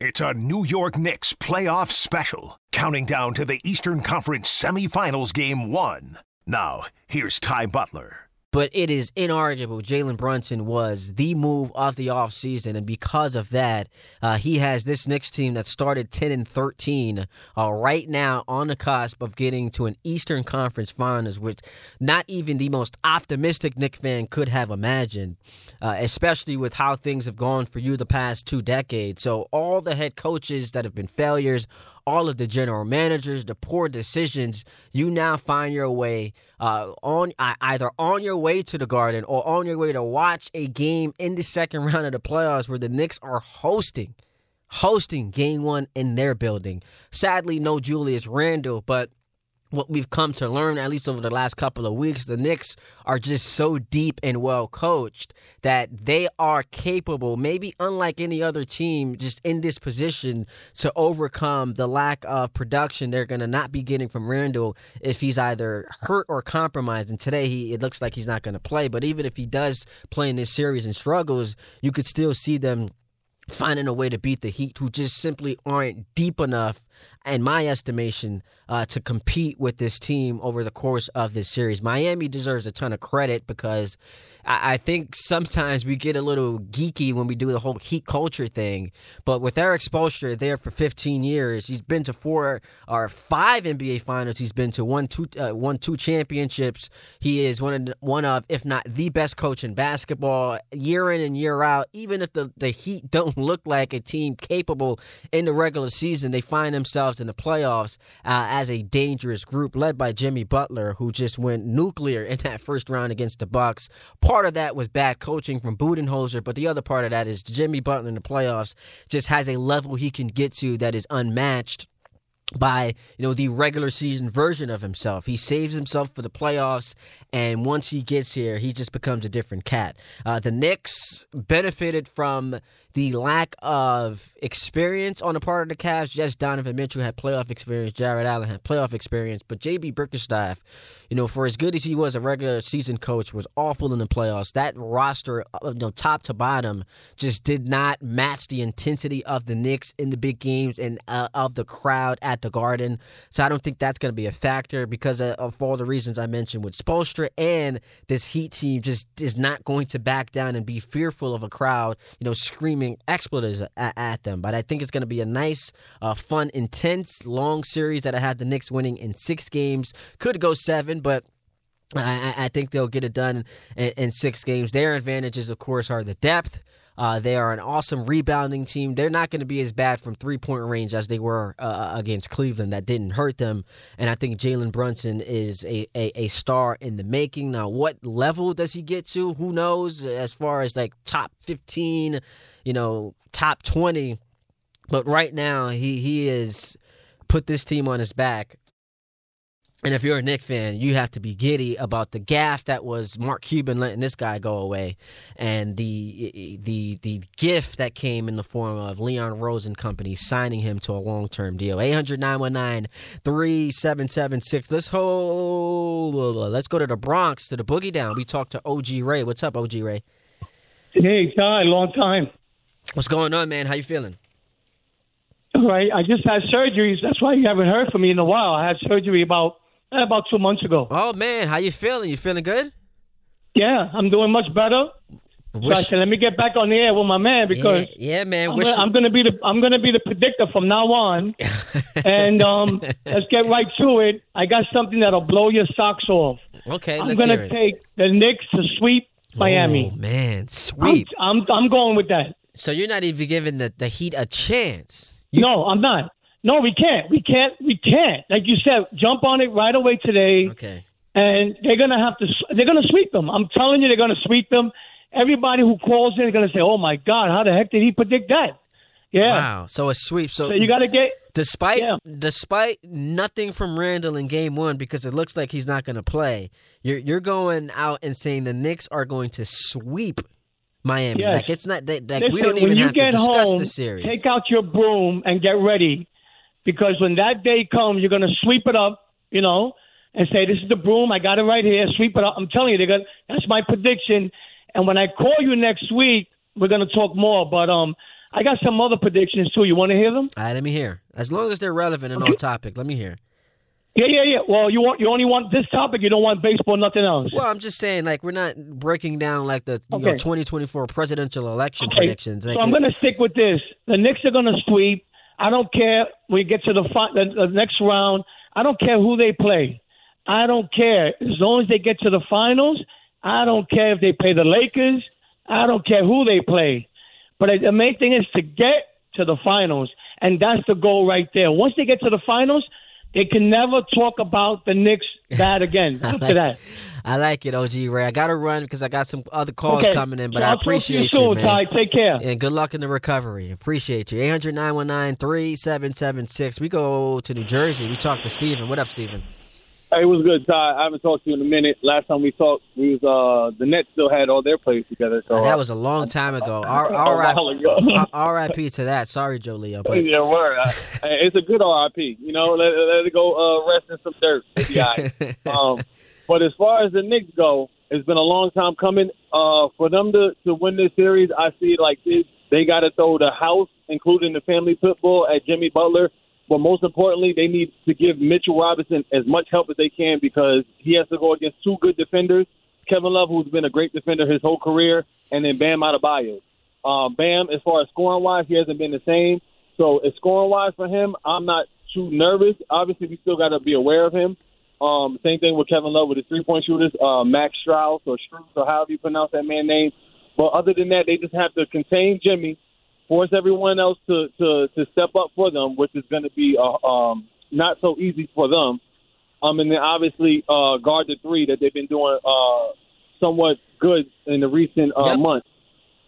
It's a New York Knicks playoff special, counting down to the Eastern Conference semifinals game one. Now, here's Ty Butler but it is inarguable Jalen Brunson was the move of the offseason. And because of that, uh, he has this Knicks team that started 10 and 13 uh, right now on the cusp of getting to an Eastern Conference Finals, which not even the most optimistic Knicks fan could have imagined, uh, especially with how things have gone for you the past two decades. So, all the head coaches that have been failures, all of the general managers, the poor decisions, you now find your way uh, on uh, either on your way to the Garden or on your way to watch a game in the second round of the playoffs where the Knicks are hosting, hosting Game One in their building. Sadly, no Julius Randle, but what we've come to learn, at least over the last couple of weeks, the Knicks are just so deep and well coached that they are capable, maybe unlike any other team, just in this position to overcome the lack of production they're going to not be getting from Randle if he's either hurt or compromised. And today, he it looks like he's not going to play. But even if he does play in this series and struggles, you could still see them finding a way to beat the Heat, who just simply aren't deep enough in my estimation, uh, to compete with this team over the course of this series. Miami deserves a ton of credit because I, I think sometimes we get a little geeky when we do the whole heat culture thing. But with Erik Spoelstra there for 15 years, he's been to four or five NBA finals. He's been to one two uh, two championships. He is one of one of if not the best coach in basketball year in and year out. Even if the the Heat don't look like a team capable in the regular season, they find themselves themselves in the playoffs uh, as a dangerous group led by Jimmy Butler, who just went nuclear in that first round against the Bucks. Part of that was bad coaching from Budenholzer, but the other part of that is Jimmy Butler in the playoffs just has a level he can get to that is unmatched by you know the regular season version of himself. He saves himself for the playoffs, and once he gets here, he just becomes a different cat. Uh, the Knicks benefited from the lack of experience on the part of the Cavs. Yes, Donovan Mitchell had playoff experience. Jarrett Allen had playoff experience, but JB Bickerstaff, you know, for as good as he was a regular season coach, was awful in the playoffs. That roster, uh, you know, top to bottom, just did not match the intensity of the Knicks in the big games and uh, of the crowd at the Garden. So I don't think that's going to be a factor because of, of all the reasons I mentioned with Spoelstra and this Heat team just is not going to back down and be fearful of a crowd, you know, screaming expletives at, at them. But I think it's going to be a nice, uh, fun, intense, long series that I had the Knicks winning in six games. Could go seven, but. I, I, think they'll get it done in, in, six games. Their advantages, of course, are the depth. Uh, they are an awesome rebounding team. They're not going to be as bad from three point range as they were uh, uh, against Cleveland. That didn't hurt them. And I think Jalen Brunson is a, a, a, star in the making. Now, what level does he get to? Who knows? As far as like top 15, you know, top 20. But right now, he, he is put this team on his back and if you're a Knicks fan, you have to be giddy about the gaff that was Mark Cuban letting this guy go away, and the the the gift that came in the form of Leon Rose and company signing him to a long term deal. 800 3776 Let's hold. Let's go to the Bronx to the Boogie Down. We talked to OG Ray. What's up, OG Ray? Hey, Ty. Long time. What's going on, man? How you feeling? All right. I just had surgeries. That's why you haven't heard from me in a while. I had surgery about about two months ago. Oh man, how you feeling? You feeling good? Yeah, I'm doing much better. Wish... So I said, let me get back on the air with my man because yeah, yeah man. I'm, gonna, I'm, gonna, be the I'm gonna be the predictor from now on. and um, let's get right to it. I got something that'll blow your socks off. Okay, I'm gonna take the Knicks to sweep Miami. Oh, man, sweep. I'm, I'm, I'm going with that. So you're not even giving the the Heat a chance. You... No, I'm not. No, we can't. We can't. We can't. Like you said, jump on it right away today. Okay. And they're gonna have to. They're gonna sweep them. I'm telling you, they're gonna sweep them. Everybody who calls in is gonna say, "Oh my God, how the heck did he predict that?" Yeah. Wow. So a sweep. So, so you got to get. Despite yeah. despite nothing from Randle in Game One, because it looks like he's not going to play, you're you're going out and saying the Knicks are going to sweep Miami. Yes. Like it's not that like, we don't even have to discuss home, the series. Take out your broom and get ready because when that day comes, you're going to sweep it up, you know, and say, "This is the broom. I got it right here. Sweep it up." I'm telling you, they're going. That's my prediction. And when I call you next week, we're going to talk more. But um, I got some other predictions too. You want to hear them? All right, let me hear. As long as they're relevant and on topic, let me hear. Yeah, yeah, yeah. Well, you want you only want this topic. You don't want baseball, nothing else. Well, I'm just saying, like we're not breaking down like the you know, 2024 presidential election Okay, predictions. Like, so I'm going to stick with this. The Knicks are going to sweep. I don't care when you get to the, fi- the the next round. I don't care who they play. I don't care as long as they get to the finals. I don't care if they play the Lakers. I don't care who they play. But the main thing is to get to the finals, and that's the goal right there. Once they get to the finals, they can never talk about the Knicks bad again. After like, that. I like it, OG Ray. I got to run because I got some other calls Okay. coming in, but So I I'll talk you soon, man. Ty. Take care. And good luck in the recovery. Appreciate you. 800 919 3776. We go to New Jersey. We talk to Steven. What up, Steven? Hey, what's good, Ty? I haven't talked to you in a minute. Last time we talked, we was uh the Nets still had all their players together. So Uh, that was a long time ago. R- A while ago. RIP to that. Sorry, Joe Leo. But yeah, word. I- it's a good RIP. You know, let, let it go uh, rest in some dirt. It'll be all right. um, but as far as the Knicks go, it's been a long time coming. Uh, for them to, to win this series, I see it like this. They got to throw the house, including the family pit bull, at Jimmy Butler. But most importantly, they need to give Mitchell Robinson as much help as they can because he has to go against two good defenders. Kevin Love, who's been a great defender his whole career, and then Bam Adebayo. Um, Bam, as far as scoring wise, he hasn't been the same. So, scoring wise for him, I'm not too nervous. Obviously, we still got to be aware of him. Um, same thing with Kevin Love with his three point shooters, uh, Max Strauss or Strauss or however you pronounce that man name. But other than that, they just have to contain Jimmy, force everyone else to to, to step up for them, which is going to be uh, um, not so easy for them. Um, and then obviously uh, guard the three that they've been doing uh, somewhat good in the recent uh, Yep. months.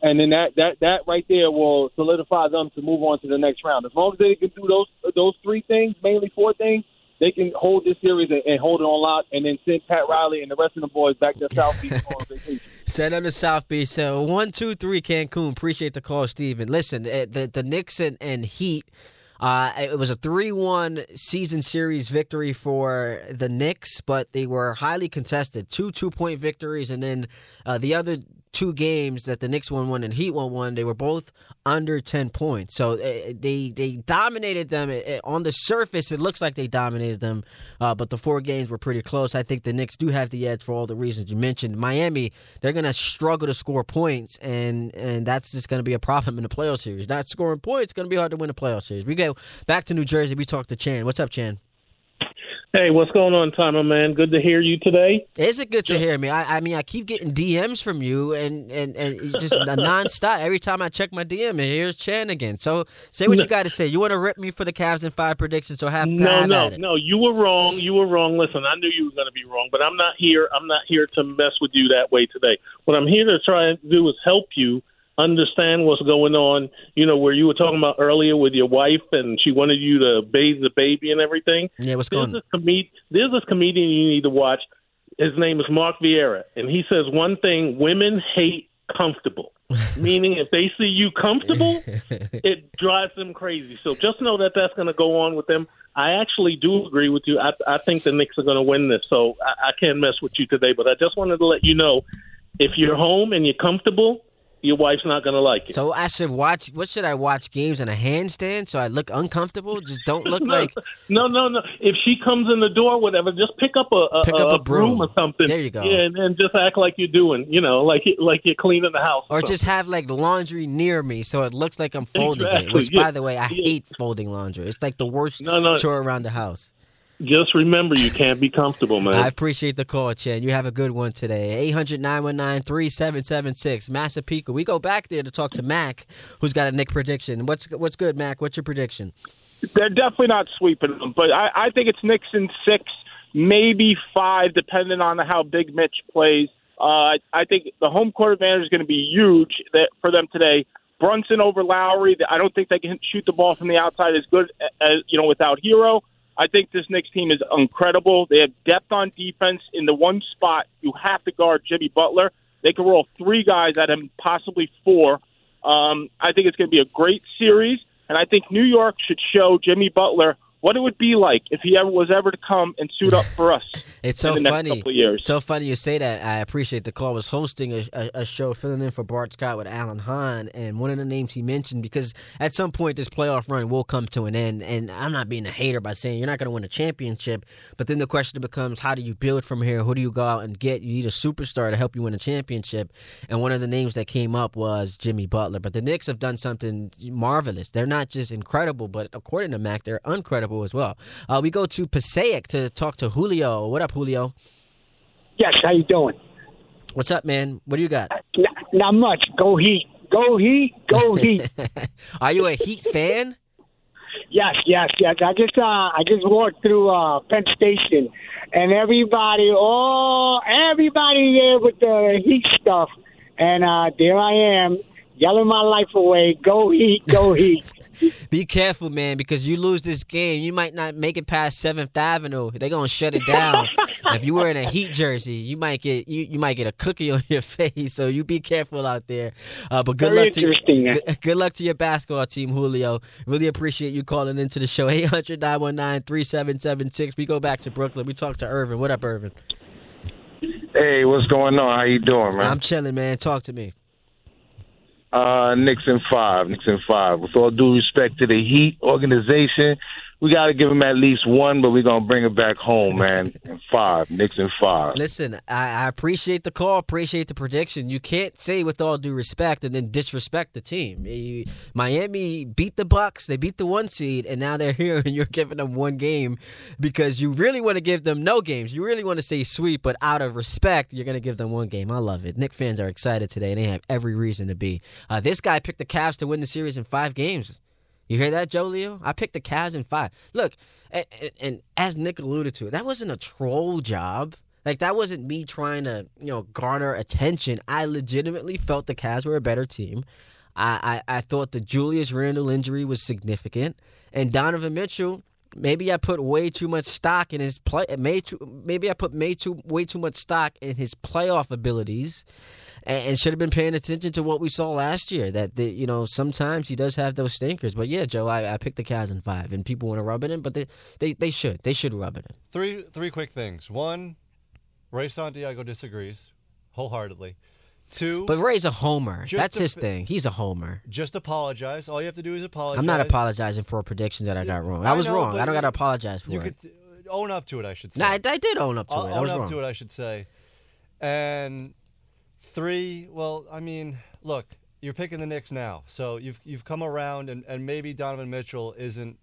And then that, that that right there will solidify them to move on to the next round. As long as they can do those those three things, mainly four things, they can hold this series and, and hold it on lock, and then send Pat Riley and the rest of the boys back to South Beach on vacation. Send them to South Beach. So one, two, three, Cancun. Appreciate the call, Steven. Listen, eh, the the Knicks and, and Heat. Uh, it was a three-one season series victory for the Knicks, but they were highly contested. Two two-point victories, and then uh, the other two games that the Knicks won one and Heat won one, they were both under ten points. So uh, they they dominated them. Uh, On the surface, it looks like they dominated them, uh, but the four games were pretty close. I think the Knicks do have the edge for all the reasons you mentioned. Miami, they're going to struggle to score points, and and that's just going to be a problem in the playoff series. Not scoring points, going to be hard to win a playoff series. We go back to New Jersey. We talk to Chan. What's up, Chan? Hey, what's going on, Timer man? Good to hear you today. Is it good to hear me? I, I mean, I keep getting DMs from you, and and, and it's just a nonstop. Every time I check my DM, and here's Chan again. So say what you got to say. You want to rip me for the Cavs in five predictions? So have, No, have no, no. You were wrong. You were wrong. Listen, I knew you were going to be wrong, but I'm not here. I'm not here to mess with you that way today. What I'm here to try and do is help you understand what's going on. You know, where you were talking about earlier with your wife, and she wanted you to bathe the baby and everything. Yeah, what's There's going? this, comed- there's this comedian you need to watch. His name is Mark Vieira, and he says one thing: women hate comfortable. Meaning, if they see you comfortable, it drives them crazy. So just know that that's going to go on with them. I actually do agree with you. I, I think the Knicks are going to win this. So I, I can't mess with you today. But I just wanted to let you know, if you're home and you're comfortable, your wife's not going to like it. So I should watch. What should I watch? Games in a handstand, so I look uncomfortable. Just don't look no, like. no, no, no. If she comes in the door, whatever, just pick up a, a, Pick up a broom. or something. There you go. Yeah, and, and just act like you're doing, you know, like like you're cleaning the house. Or something. just have like laundry near me, so it looks like I'm folding it. Which, yeah. by the way, I Yeah. hate folding laundry. It's like the worst No, no. chore around the house. Just remember, you can't be comfortable, man. I appreciate the call, Chen. You have a good one today. 800 919 3776. Massapequa. We go back there to talk to Mac, who's got a Knick prediction. What's what's good, Mac? What's your prediction? They're definitely not sweeping them, but I, I think it's Knicks in six, maybe five, depending on how Big Mitch plays. Uh, I, I think the home court advantage is going to be huge that, for them today. Brunson over Lowry. I don't think they can shoot the ball from the outside as good as you know without Herro. I think this Knicks team is incredible. They have depth on defense. In the one spot, you have to guard Jimmy Butler. They can roll three guys at him, possibly four. Um, I think it's going to be a great series, and I think New York should show Jimmy Butler what it would be like if he ever was ever to come and suit up for us. It's so in the next funny. So funny you say that. I appreciate the call. I was hosting a, a, a show filling in for Bart Scott with Alan Hahn, and one of the names he mentioned because at some point this playoff run will come to an end. And I'm not being a hater by saying you're not going to win a championship, but then the question becomes how do you build from here? Who do you go out and get? You need a superstar to help you win a championship. And one of the names that came up was Jimmy Butler. But the Knicks have done something marvelous. They're not just incredible, but according to Mac, they're uncredible as well. Uh, we go to Passaic to talk to Julio. What up, Julio? Yes, how you doing? What's up, man? What do you got? Not, not much. Go Heat. Go Heat. Go Heat. Are you a Heat fan? yes, yes, yes. I just uh I just walked through uh Penn Station and everybody oh everybody there with the Heat stuff. And uh there I am yelling my life away. Go Heat, go Heat. Be careful, man, because you lose this game, you might not make it past Seventh Avenue. They're gonna shut it down. if you were in a Heat jersey, you might get you, you might get a cookie on your face. So you be careful out there. Uh, but good Very luck to interesting. good, good luck to your basketball team, Julio. Really appreciate you calling into the show. 800-919-3776. We go back to Brooklyn. We talk to Irvin. What up, Irvin? Hey, what's going on? How you doing, man? I'm chilling, man. Talk to me. Uh, in five. In five. With all due respect to the Heat organization, we got to give them at least one, but we're gonna bring it back home, man. In five. Knicks in five. Listen, I, I appreciate the call, appreciate the prediction. You can't say with all due respect and then disrespect the team. You- Miami beat the Bucks, they beat the one seed, and now they're here, and you're giving them one game because you really want to give them no games. You really want to say sweep, but out of respect, you're going to give them one game. I love it. Knick fans are excited today, and they have every reason to be. Uh, this guy picked the Cavs to win the series in five games. You hear that, Joe Leo? I picked the Cavs in five. Look, and, and, as Nick alluded to, that wasn't a troll job. Like that wasn't me trying to, you know, garner attention. I legitimately felt the Cavs were a better team. I, I, I thought the Julius Randle injury was significant, and Donovan Mitchell. Maybe I put way too much stock in his play. Too, maybe I put way too way too much stock in his playoff abilities, and, and should have been paying attention to what we saw last year. That the, you know sometimes he does have those stinkers. But yeah, Joe, I, I picked the Cavs in five, and people want to rub it in, but they, they they should they should rub it in. Three three quick things. One, Ray Santiago disagrees wholeheartedly. Two, But Ray's a homer. That's his thing. He's a homer. just apologize. All you have to do is apologize. I'm not apologizing for predictions that I got wrong. I was know, wrong. I don't got to apologize for You it. could own up to it, I should say. Nah, I, I did own up to I'll it. I own up wrong. to it, I should say. And three, well, I mean, look, you're picking the Knicks now, so you've you've come around, and, and maybe Donovan Mitchell isn't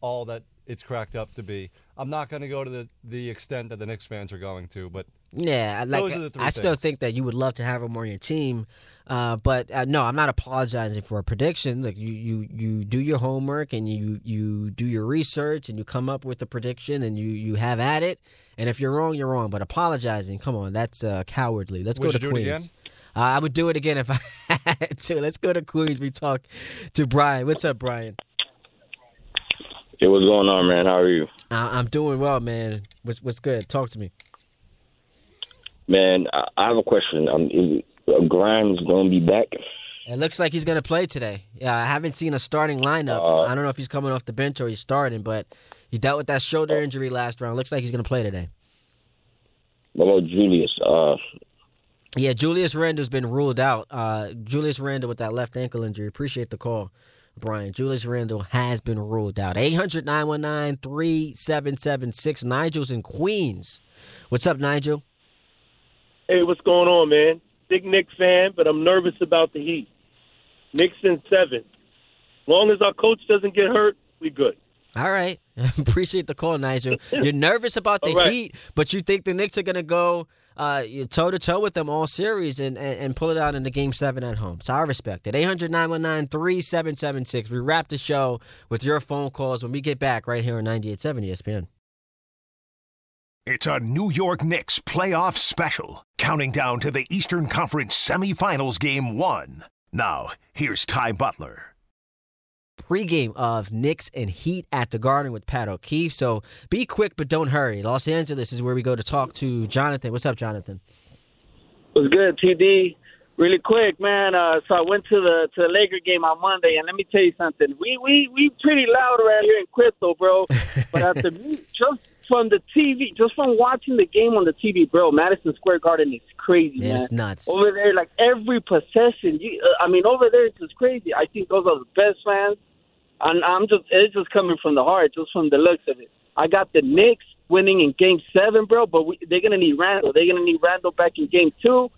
all that it's cracked up to be. I'm not going to go to the, the extent that the Knicks fans are going to, but Yeah, I like. Those are the three I still think that you would love to have him on your team, uh, but uh, no, I'm not apologizing for a prediction. Like you, you, you do your homework and you, you do your research and you come up with a prediction and you, you have at it. And if you're wrong, you're wrong. But apologizing, come on, that's uh, cowardly. Let's Would go to you do it Queens. again? Uh, I would do it again if I had to. Let's go to Queens. We talk to Brian. What's up, Brian? Hey, what's going on, man? How are you? Uh, I'm doing well, man. What's what's good? Talk to me. Man, I, I have a question. Um, is uh, Grimes going to be back? It looks like he's going to play today. Yeah, I haven't seen a starting lineup. Uh, I don't know if he's coming off the bench or he's starting, but he dealt with that shoulder injury last round. Looks like he's going to play today. What about Julius? Uh, Yeah, Julius Randle's been ruled out. Uh, Julius Randle with that left ankle injury. Appreciate the call, Brian. Julius Randle has been ruled out. 800 919 3776. Nigel's in Queens. What's up, Nigel? Hey, what's going on, man? Big Knicks fan, but I'm nervous about the Heat. Knicks in seven. Long as our coach doesn't get hurt, we good. All right. Appreciate the call, Nigel. You're nervous about the right. Heat, but you think the Knicks are going to go uh, toe to toe with them all series and, and, and pull it out in the game seven at home. So I respect it. 800 919 3776. We wrap the show with your phone calls when we get back right here on 98.7 ESPN. It's a New York Knicks playoff special, counting down to the Eastern Conference semifinals game one. Now, here's Ty Butler. Pre-game of Knicks and Heat at the Garden with Pat O'Keefe. So be quick, but don't hurry. Los Angeles is where we go to talk to Jonathan. What's up, Jonathan? What's good, TD? Really quick, man. Uh, so I went to the to the Laker game on Monday, and let me tell you something. We we we pretty loud around here in Crystal, bro. but at the just from the TV, just from watching the game on the TV, bro, Madison Square Garden is crazy, man. It's nuts. Over there, like every possession, you, uh, I mean, over there it's just crazy. I think those are the best fans, and I'm just it's just coming from the heart, just from the looks of it. I got the Knicks winning in Game Seven, bro, but we, they're gonna need Randle. They're gonna need Randle back in Game Two,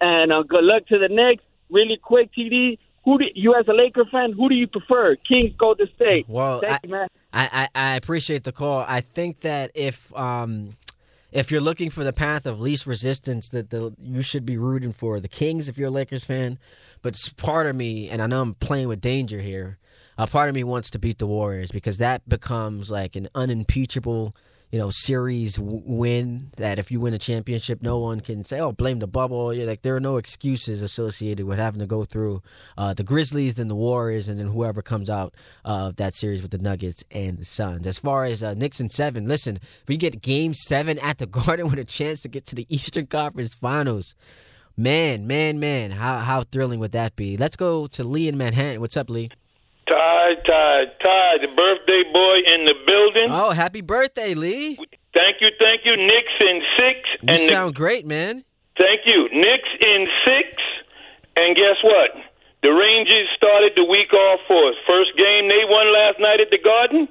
and uh, good luck to the Knicks. Really quick, TD. Who do you, as a Laker fan, who do you prefer? Kings, Golden State. Well, Thank I, you, man. I, I, I appreciate the call. I think that if um if you're looking for the path of least resistance, that the you should be rooting for the Kings if you're a Lakers fan. But part of me, and I know I'm playing with danger here, a part of me wants to beat the Warriors because that becomes like an unimpeachable, you know, series win. That if you win a championship, no one can say, "Oh, blame the bubble." You're like there are no excuses associated with having to go through uh, the Grizzlies, then the Warriors, and then whoever comes out of that series with the Nuggets and the Suns. As far as uh, and seven, listen, if we get Game Seven at the Garden with a chance to get to the Eastern Conference Finals. Man, man, man, how how thrilling would that be? Let's go to Lee in Manhattan. What's up, Lee? Ty, Ty, Ty, the birthday boy in the building. Oh, happy birthday, Lee! Thank you, thank you. Knicks in six. You and the- sound great, man. thank you. Knicks in six. And guess what? The Rangers started the week off for us. First game they won last night at the Garden.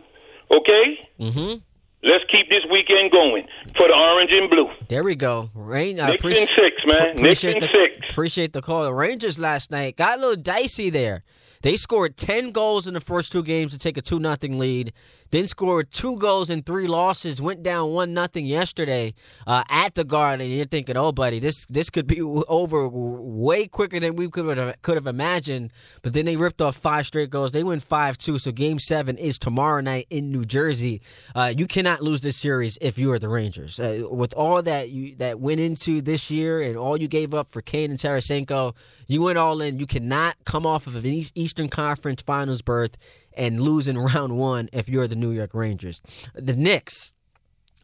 Okay? Mm-hmm. Let's keep this weekend going for the orange and blue. There we go. Rain. I Knicks in six, man. Knicks in the six. appreciate the call. The Rangers last night got a little dicey there. They scored ten goals in the first two games to take a two nothing lead. Then scored two goals in three losses. Went down one nothing yesterday uh, at the Garden. You're thinking, oh, buddy, this this could be over way quicker than we could have could have imagined. But then they ripped off five straight goals. They win five two. So Game Seven is tomorrow night in New Jersey. Uh, you cannot lose this series if you are the Rangers. Uh, with all that you that went into this year and all you gave up for Kane and Tarasenko, you went all in. You cannot come off of an Eastern Conference Finals berth and lose in round one if you're the New York Rangers. The Knicks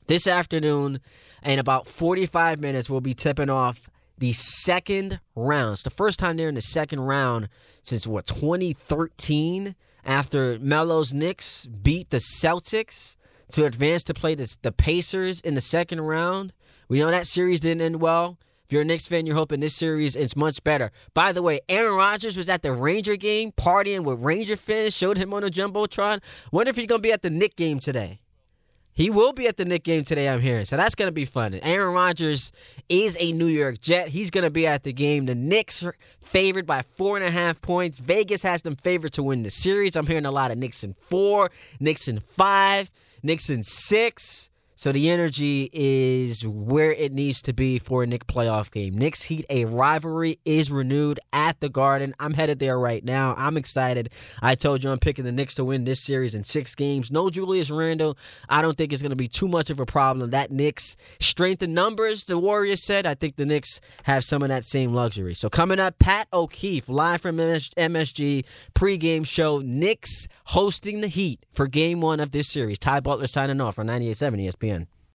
this afternoon in about 45 minutes will be tipping off the second round. It's the first time they're in the second round since what 2013 after Melo's Knicks beat the Celtics to advance to play the, the Pacers in the second round. We know that series didn't end well. If you're a Knicks fan, you're hoping this series is much better. By the way, Aaron Rodgers was at the Ranger game partying with Ranger fans, showed him on the Jumbotron. Wonder if he's going to be at the Knick game today. He will be at the Knick game today, I'm hearing. So that's going to be fun. And Aaron Rodgers is a New York Jet. He's going to be at the game. The Knicks are favored by four and a half points. Vegas has them favored to win the series. I'm hearing a lot of Knicks in four, Knicks in five, Knicks in six. So the energy is where it needs to be for a Knick playoff game. Knicks Heat, a rivalry is renewed at the Garden. I'm headed there right now. I'm excited. I told you I'm picking the Knicks to win this series in six games. No Julius Randle. I don't think it's going to be too much of a problem. That Knicks strength in numbers, the Warriors said. I think the Knicks have some of that same luxury. So coming up, Pat O'Keefe live from MSG pregame show. Knicks hosting the Heat for game one of this series. Ty Butler signing off on 98.7 ESPN.